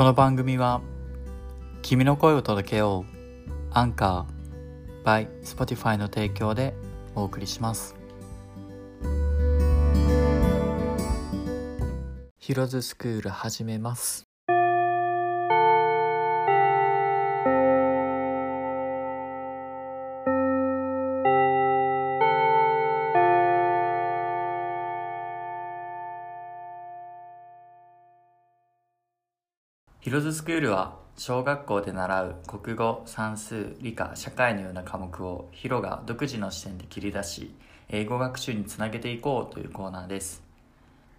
この番組は君の声を届けようアンカー by Spotify の提供でお送りします。ヒロズスクール始めます。スクールは小学校で習う国語、算数、理科、社会のような科目をヒロが独自の視点で切り出し英語学習につなげていこうというコーナーです。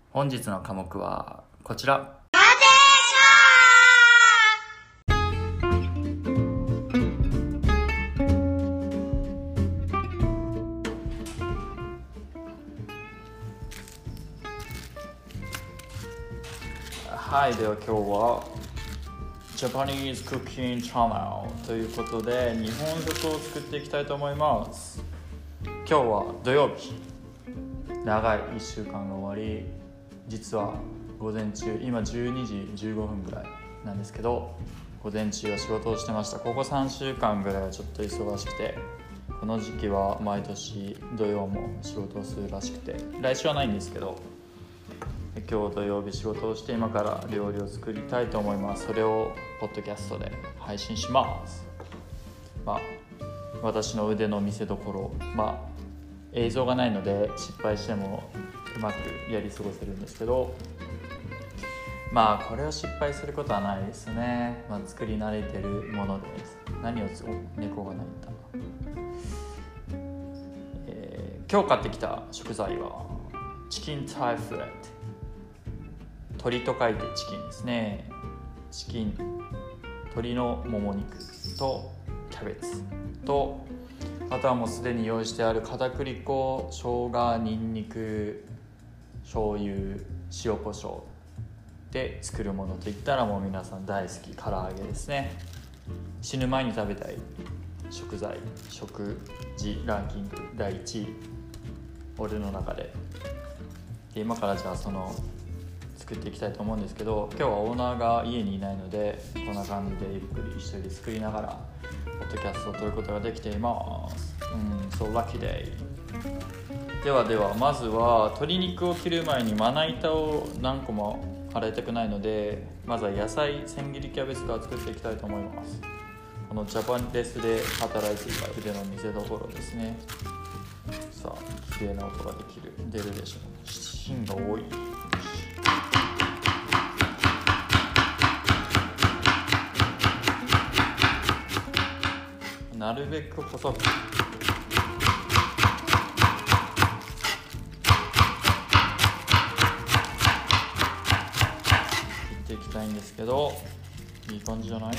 本日の科目はこちら。はいでは今日はジャパニーズクッキングチャンネルということで日本食を作っていきたいと思います。今日は土曜日。長い1週間が終わり。実は午前中今12時15分ぐらいなんですけど午前中は仕事をしてました。ここ3週間ぐらいはちょっと忙しくてこの時期は毎年土曜も仕事をするらしくて来週はないんですけど今日土曜日仕事をして今から料理を作りたいと思います。それをポッドキャストで配信します。まあ私の腕の見せ所まあ映像がないので失敗してもうまくやり過ごせるんですけどまあこれを失敗することはないですね、まあ、作り慣れてるものです。何をつ猫が鳴いた、えー、今日買ってきた食材はチキンタイフレット。鶏と書いてチキンですね。チキン。鶏のもも肉とキャベツとあとはもうすでに用意してある片栗粉生姜にんにく醤油塩コショウで作るものといったらもう皆さん大好き唐揚げですね。死ぬ前に食べたい食材食事ランキング第1位俺の中で。で今からじゃあその作っていきたいと思うんですけど今日はオーナーが家にいないのでこんな感じでゆっくり一人で作りながらポッドキャストを撮ることができています。うん So lucky day. ではではまずは鶏肉を切る前にまな板を何個も洗いたくないのでまずは野菜千切りキャベツから作っていきたいと思います。このジャパンレスで働いていた腕の見せ所ですね。さあ綺麗な音ができる。出るでしょう。芯が多い。なるべく細く。切っていきたいんですけどいい感じじゃない？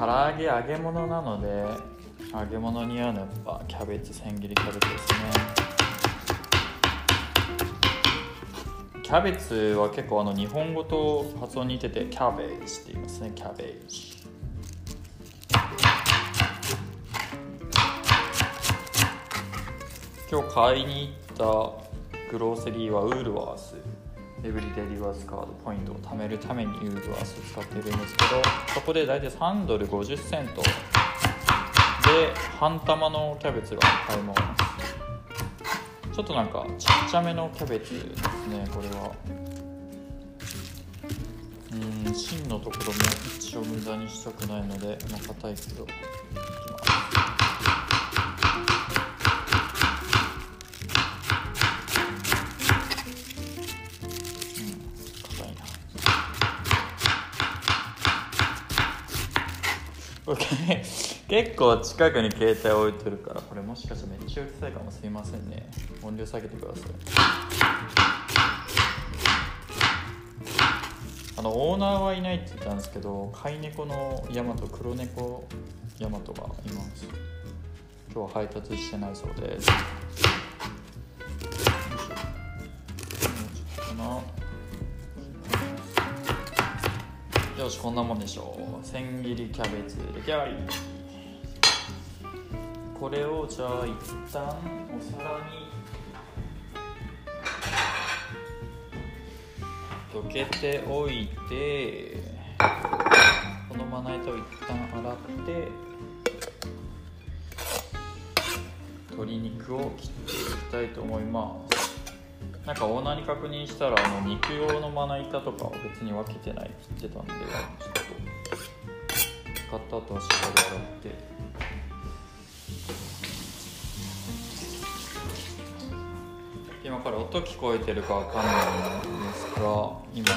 唐揚げ揚げ物なので揚げ物に合うのはやっぱキャベツ千切りキャベツですね。キャベツは結構あの日本語と発音似ててキャベージって言いますね。キャベージ。今日買いに行ったグローセリーはウールワース。エブリデイリワースカードポイントを貯めるためにウールワースを使っているんですけどそこで大体3ドル50セント。で半玉のキャベツが買えますちょっとなんかちっちゃめのキャベツですねこれは。うん芯のところも一応無駄にしたくないのでまあ硬いけど。結構近くに携帯置いてるからこれもしかしたらめっちゃうるさいかも。すいませんね。音量下げてください。あのオーナーはいないって言ったんですけど飼い猫のヤマト黒猫ヤマトがいます。今日は配達してないそうで。すよしこんなもんでしょう。千切りキャベツ出来上がり。これをじゃあ一旦お皿にどけておいてこのまな板を一旦洗って鶏肉を切っていきたいと思います。なんかオーナーに確認したらあの肉用のまな板とかは別に分けてないって言ってたんでちょっと使った後はしっかり洗って。から音聞こえてるかわかんないんですが今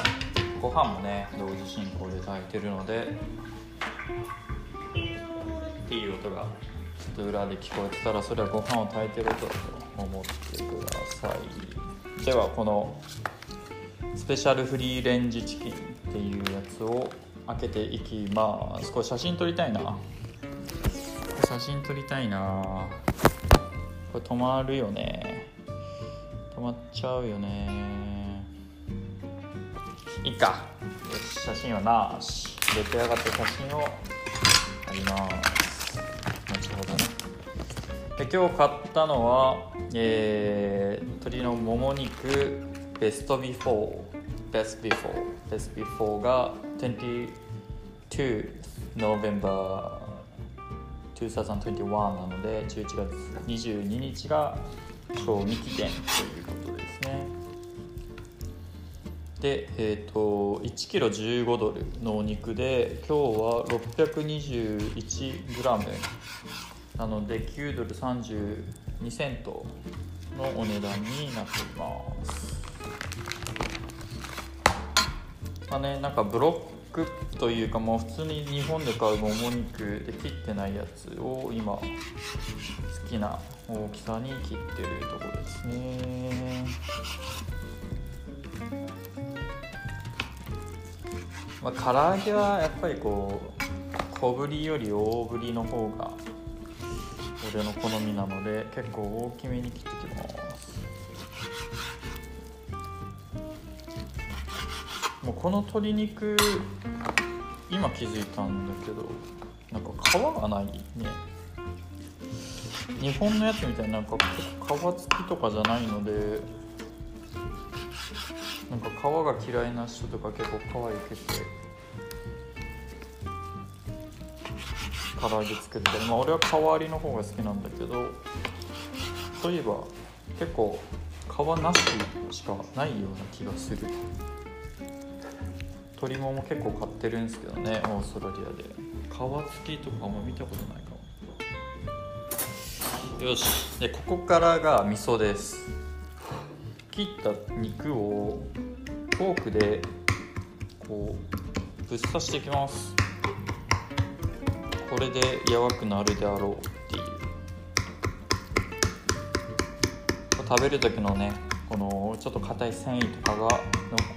ご飯もね同時進行で炊いてるのでっていう音がちょっと裏で聞こえてたらそれはご飯を炊いてる音だと思ってください。ではこのスペシャルフリーレンジチキンっていうやつを開けていきます。これ写真撮りたいな。写真撮りたいな。これ止まるよね。まっちゃうよね。いいか。よし写真はなし。出来上がった写真を貼ります。後ほどねで今日買ったのは、えー、鶏のもも肉 best before。best before。best before が22 November 2021なので11月22日が賞味期限というね。で、えーと、1キロ15ドルのお肉で今日は 621g なので9ドル32セントのお値段になっています。まあねなんかブロックというかもう普通に日本で買うもも肉で切ってないやつを今好きな大きさに切ってるところですね。まあ唐揚げはやっぱりこう小ぶりより大ぶりの方が俺の好みなので結構大きめに切ってきます。もうこの鶏肉今気づいたんだけどなんか皮がないね。日本のやつみたいになんか皮付きとかじゃないのでなんか皮が嫌いな人とか結構皮いけて。唐揚げ作ったりまあ俺は皮ありの方が好きなんだけどそういえば結構皮なししかないような気がする。鶏もも結構買ってるんですけどねオーストラリアで。皮付きとかあんま見たことないかも。よし。でここからが味噌です。切った肉をフォークでこうぶっ刺していきます。れで柔くなるであろうっていう。食べる時のねこのちょっと硬い繊維とかが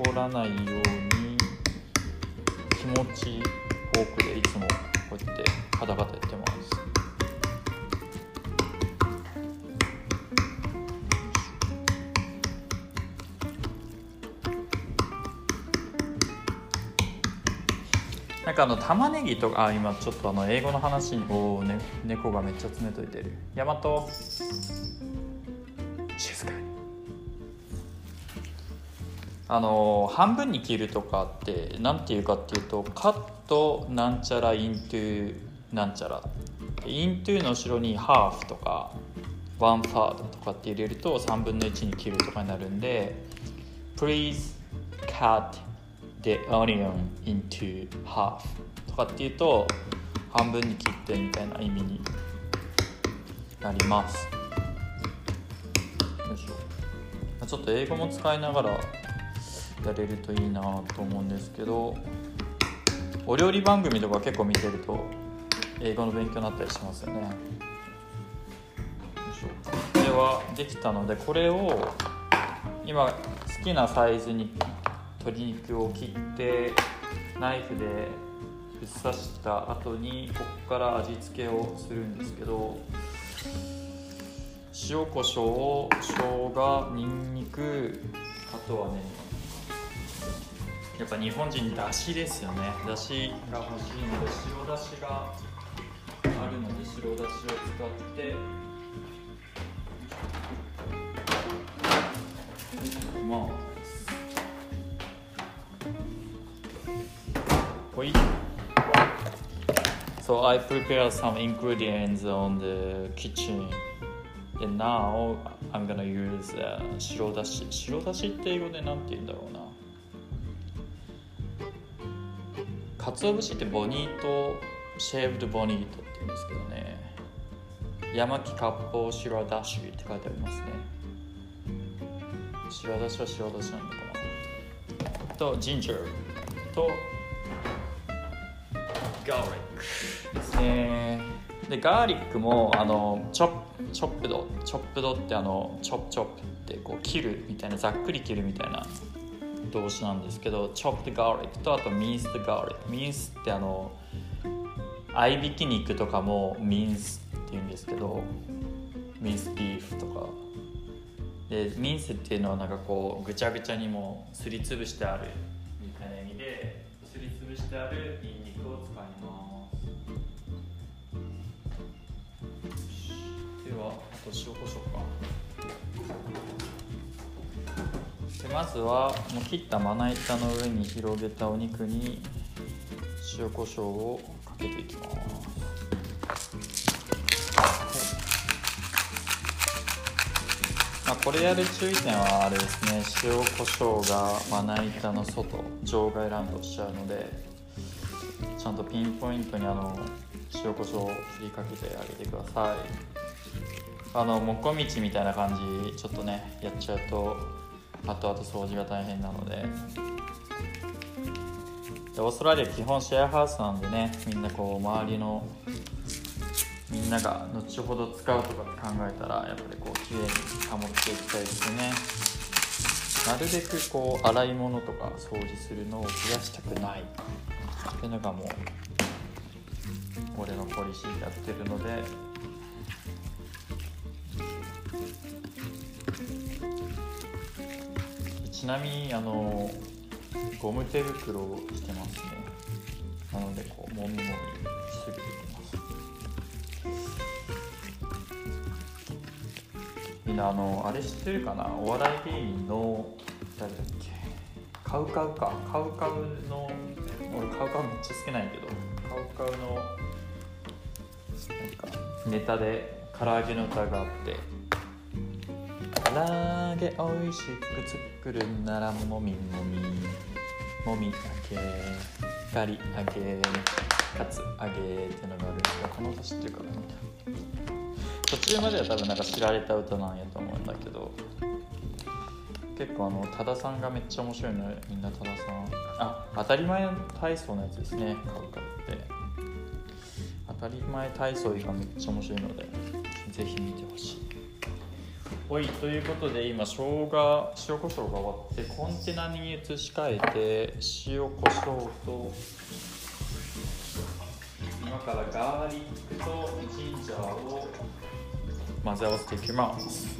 残らないように気持ちフォークでいつもこうやってカタカタやってます。なんかあの玉ねぎとかあ今ちょっとあの英語の話を、ね、猫がめっちゃ詰めといてる。ヤマト。静かに。あの半分に切るとかって何ていうかっていうとカットなんちゃらイントゥなんちゃら。イントゥの後ろにハーフとかワンファードとかって入れると3分の1に切るとかになるんで Please cut the onion into half とかっていうと半分に切ってみたいな意味になります。よいしょ。ちょっと英語も使いながらやれるといいなと思うんですけどお料理番組とか結構見てると英語の勉強になったりしますよね。これはできたのでこれを今好きなサイズに鶏肉を切ってナイフでぶっ刺した後にここから味付けをするんですけど塩コショウ生姜にんにくあとはねやっぱ日本人だしですよね。だしが欲しいので塩だしがあるので白だしを使ってまあほい So I prepare some ingredients on the kitchen. And now I'm gonna use、uh, 白だし。白だしって英語でなんて言うんだろうな。鰹節ってボニートシェーブドボニートって言うんですけどね。山木割烹白だしって書いてありますね。白だしは白だしなのかな。とジンジャーとガーリックですね。でガーリックもあのチョッチョップドチョップドってあのチョップチョップってこう切るみたいなざっくり切るみたいな動詞なんですけどチョップガーリックとあとミンストガーリック。ミンスってあの合いびき肉とかもミンスって言うんですけどミンスビーフとか。でミンスっていうのはなんかこうぐちゃぐちゃにもすりつぶしてあるみたいな意味ですりつぶしてあると塩コショウか。でまずはもう切ったまな板の上に広げたお肉に塩コショウをかけていきます。まあ、これやる注意点はあれですね。塩コショウがまな板の外場外ランドしちゃうのでちゃんとピンポイントにあの塩コショウを振りかけてあげてください。あのもこみちみたいな感じちょっとねやっちゃうと後々掃除が大変なので。でオーストラリア基本シェアハウスなんでねみんなこう周りのみんなが後ほど使うとかって考えたらやっぱりこう綺麗に保っていきたいですね。なるべくこう洗い物とか掃除するのを増やしたくない。っていうのがもう俺のポリシーやってるので。ちなみにあのゴム手袋をしてますね。なのでこうもみもみすぐできます。みんなあのあれ知ってるかな？お笑い芸人の誰だっけ？カウカウか。カウカウの俺カウカウめっちゃ好きなんやけど。カウカウのなんかネタで唐揚げの歌があって。唐揚げおいしく作るんならもみもみもみあげガリあげカツあげってのがあるんですがこの歌知ってるか途中までは多分なんか知られた歌なんやと思うんだけど結構あの多田さんがめっちゃ面白いのでみんな多田さん。あ当たり前体操のやつですね買うかって。当たり前体操がめっちゃ面白いのでぜひ見てほしい。はい、ということで今生姜塩コショウが終わってコンテナに移し替えて塩コショウと今からガーリックとジンジャーを混ぜ合わせていきます。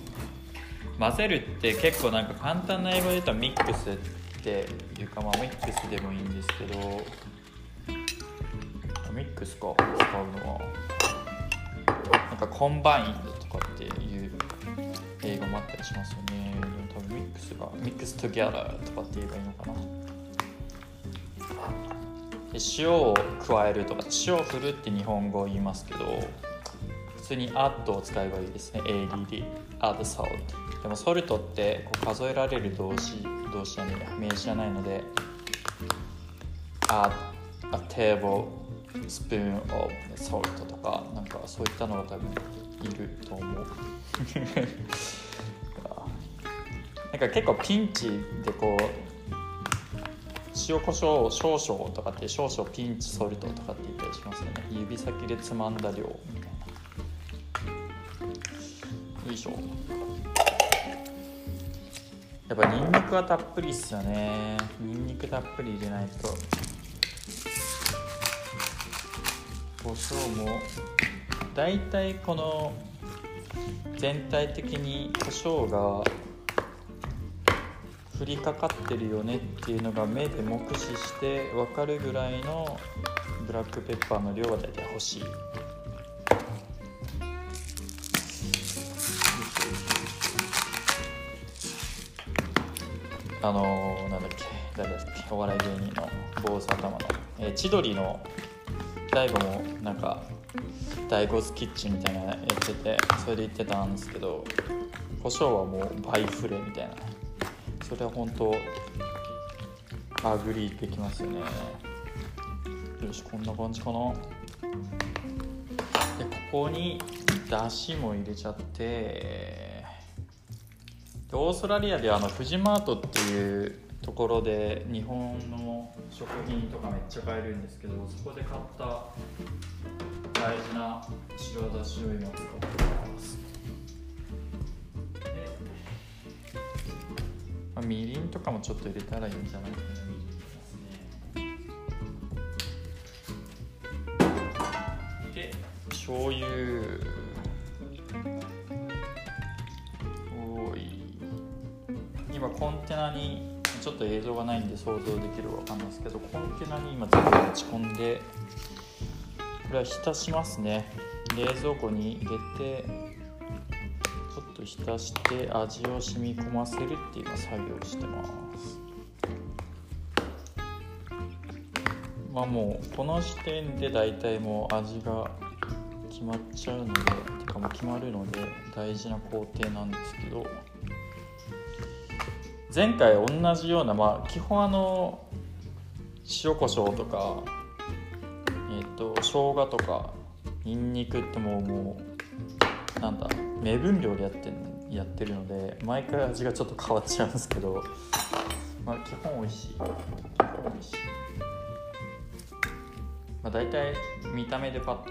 混ぜるって結構なんか簡単な英語で言うとミックスっていうかまあミックスでもいいんですけど。ミックスか。使うのはなんか combine とかっていう英語もあったりしますよね。でも多分ミックスが mix together とかって言えばいいのかな。で塩を加えるとか塩を振るって日本語を言いますけど普通に add を使えばいいですね。ADD add salt でもソルトってこう数えられる動詞動詞じゃねえ名詞じゃないので add a table spoon of salt とかなんかそういったのが多分いると思う。なんか結構ピンチでこう塩コショウ少々とかって少々ピンチソルトとかって言ったりしますよね。指先でつまんだ量みたいな。よいしょやっぱニンニクはたっぷりっすよね。ニンニクたっぷり入れないと。胡椒も大体この全体的に胡椒が降りかかってるよねっていうのが目で目視して分かるぐらいのブラックペッパーの量が大体欲しい。あのー、なんだっけ誰だっけお笑い芸人の坊主頭の、えー、千鳥の大悟もなんか大悟ズキッチンみたいなのやっててそれで言ってたんですけど胡椒はもう倍フレみたいな。それは本当agree できますよね。よしこんな感じかな。でここにだしも入れちゃってでオーストラリアであのフジマートっていうところで日本の食品とかめっちゃ買えるんですけどそこで買った大事な白だしを今使ってますで、まあ、みりんとかもちょっと入れたらいいんじゃないかなみりん入れますねで醤油おい。今コンテナにちょっと映像がないんで想像できるかわかんないですけどコンテナに今全部持ち込んでこれは浸しますね。冷蔵庫に入れてちょっと浸して味を染み込ませるっていう作業をしてます。まあもうこの時点で大体もう味が決まっちゃうのでてかもう決まるので大事な工程なんですけど前回同じようなまあ基本あの塩コショウとか、生姜とかニンニクってもうもうなんだ目分量でやってやってるので毎回味がちょっと変わっちゃうんですけどまあ基本美味しい。基本美味しい。まあ大体見た目でパッと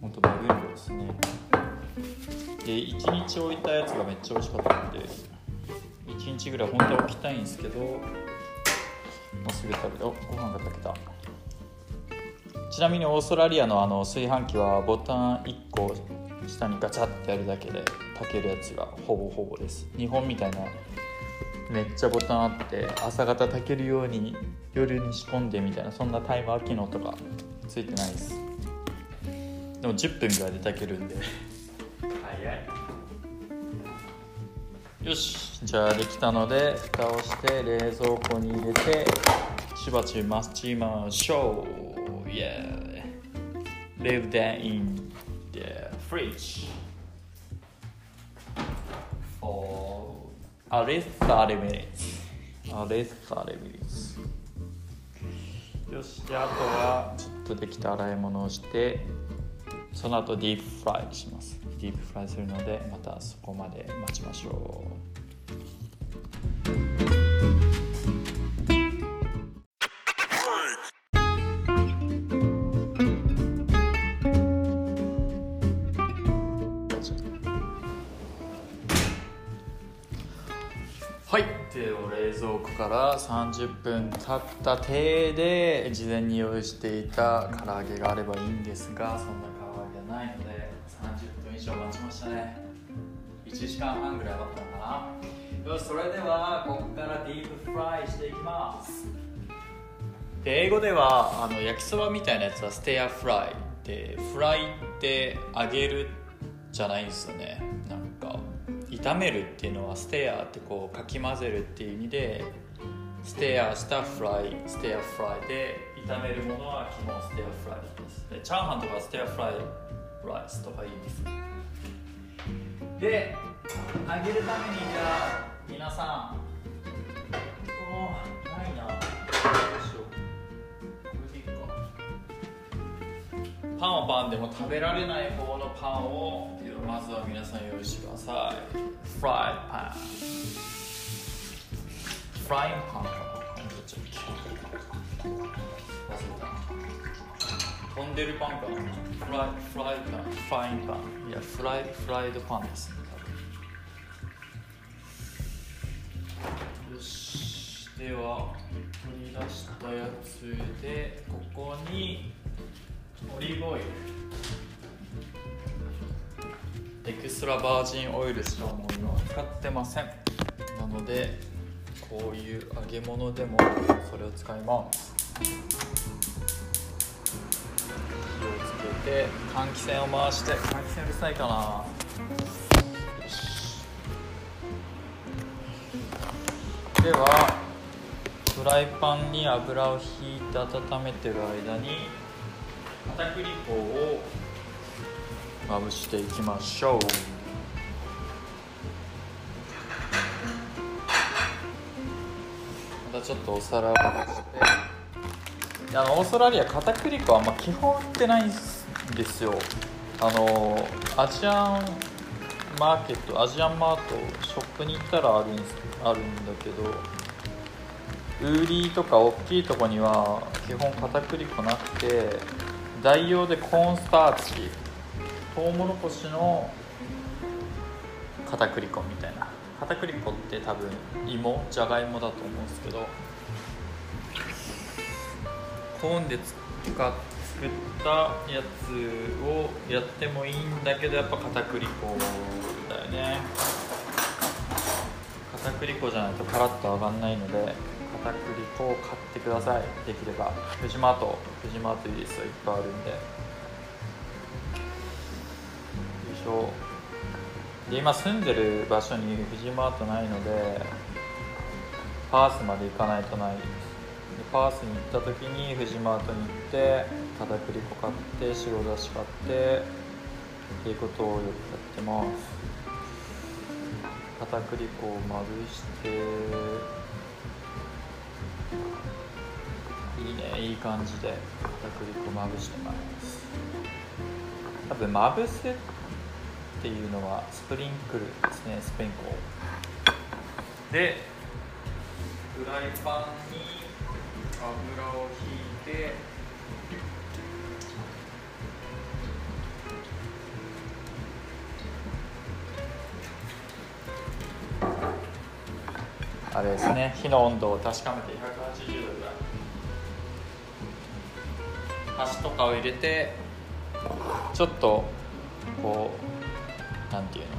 ほんと目分量ですね。で1日置いたやつがめっちゃ美味しかったんで1日ぐらい本当は置きたいんですけどもうすぐ食べておご飯が炊けた。ちなみにオーストラリアのあの炊飯器はボタン1個下にガチャってやるだけで炊けるやつがほぼほぼです。日本みたいなめっちゃボタンあって朝方炊けるように夜に仕込んでみたいなそんなタイマー機能とかついてないです。でも10分ぐらいで炊けるんで。早い。よし。じゃあできたので蓋をして冷蔵庫に入れてしばち待ちましょう。Yeah. Leave that in the fridge. For at least 30 minutes. At least 30 minutes. よし。じゃああとはちょっとできた洗い物をしてその後ディープフライします。ディープフライするのでまたそこまで待ちましょう。冷蔵庫から30分経った手で事前に用意していた唐揚げがあればいいんですがそんな唐揚げはないので30分以上待ちましたね。1時間半ぐらい待ったのかな。よしそれではここからディープフライしていきます。で英語ではあの焼きそばみたいなやつはステアフライでフライって揚げるじゃないんですよね。なんか炒めるっていうのはステアってこうかき混ぜるっていう意味でステアしたフライステアフライで炒めるものは基本ステアフライです。でチャーハンとかステアフライライスとかいいです。で揚げるためにじゃあ皆さんおーないな。どうしよう。これでいいか。パンはパンでも食べられない方のパンをまずは皆さん用意してください。フライパンフライパン忘れた。飛んでるパンかな。フライフライパンフライパンいやフライフライドパンですねよし。では取り出したやつでここにオリーブオイルストラバージンオイルしかもう今は使ってません。なのでこういう揚げ物でもそれを使います。火をつけて換気扇を回して換気扇うるさいかな。よし。ではフライパンに油をひいて温めてる間に片栗粉をまぶしていきましょう。ちょっとお皿をして。あのオーストラリア片栗粉はあんま基本売ってないんですよ。あのアジアンマーケットアジアンマートショップに行ったらあるんあるんだけどウーリーとか大きいとこには基本片栗粉なくて代用でコーンスターチトウモロコシの片栗粉みたいな。片栗粉って多分芋じゃがいもだと思うんですけどコーンで使っ作ったやつをやってもいいんだけどやっぱ片栗粉だよね。片栗粉じゃないとカラッと上がんないので片栗粉を買ってください。できれば。フジマートフジマートいいですよいっぱいあるんで。よいしょ。で今住んでる場所にフジマートないのでパースまで行かないとない。ですパースに行った時にフジマートに行って片栗粉買って白だし買ってっていうことをよくやってます。片栗粉をまぶしていいねいい感じで片栗粉まぶしてます。多分まぶすっていうのはスプリンクルですねスプリンクルでフライパンに油をひいてあれですね火の温度を確かめて。180度ぐらい。箸とかを入れてちょっとこうなんていうの？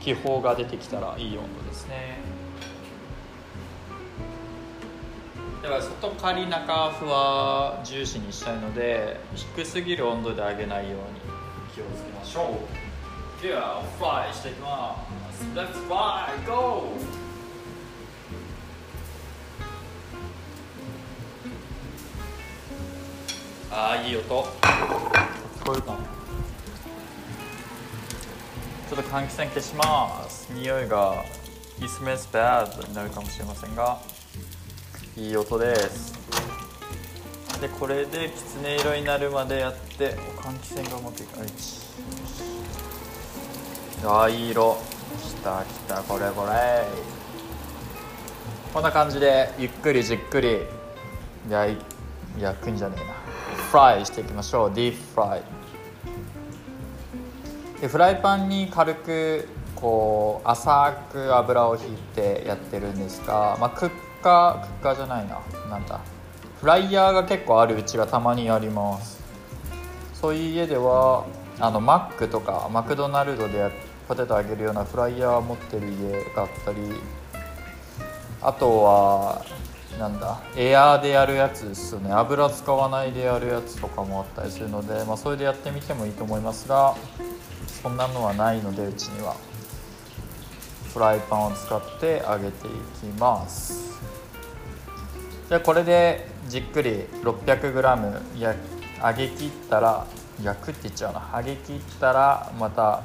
気泡が出てきたらいい温度ですね。だから外カリ中ふわ重視にしたいので低すぎる温度で揚げないように気をつけましょう。ではフライしていきます。Let's fry! Go! ああいい音。聞こえるかな？ちょっと換気扇消します。匂いが It smells bad になるかもしれませんがいい音です。でこれできつね色になるまでやって換気扇がうまくいかない。ああいい色。きたきたこれこれ。こんな感じでゆっくりじっくり焼くんじゃねえな。フライしていきましょう。ディープフライでフライパンに軽くこう浅く油を引いてやってるんですが、まあ、クッカークッカーじゃないな。なんだ。フライヤーが結構あるうちがたまにあります。そういう家ではあのマックとかマクドナルドでポテト揚げるようなフライヤーを持ってる家があったりあとはなんだエアーでやるやつですよね。油使わないでやるやつとかもあったりするので、まあ、それでやってみてもいいと思いますがそんなのはないのでうちには。フライパンを使って揚げていきます。じゃあこれでじっくり 600g や揚げ切ったら焼くって言っちゃうな。揚げ切ったらまた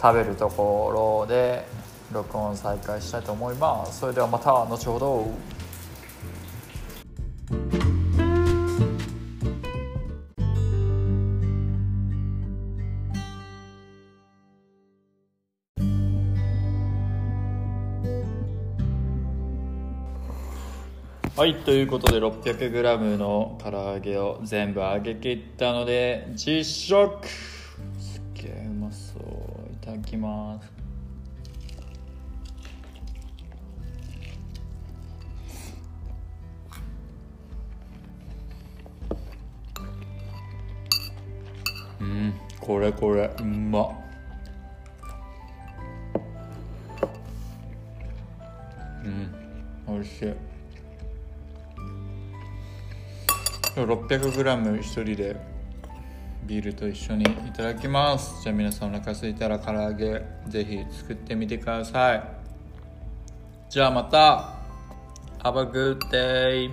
食べるところで録音再開したいと思います。それではまた後ほど。はいということで 600g の唐揚げを全部揚げ切ったので実食。すっげえうまそう。いただきます。うんこれこれうま。っうん美味しい。600g1 人でビールと一緒にいただきます。じゃあ皆さんお腹すいたら唐揚げぜひ作ってみてください。じゃあまた。Have a good day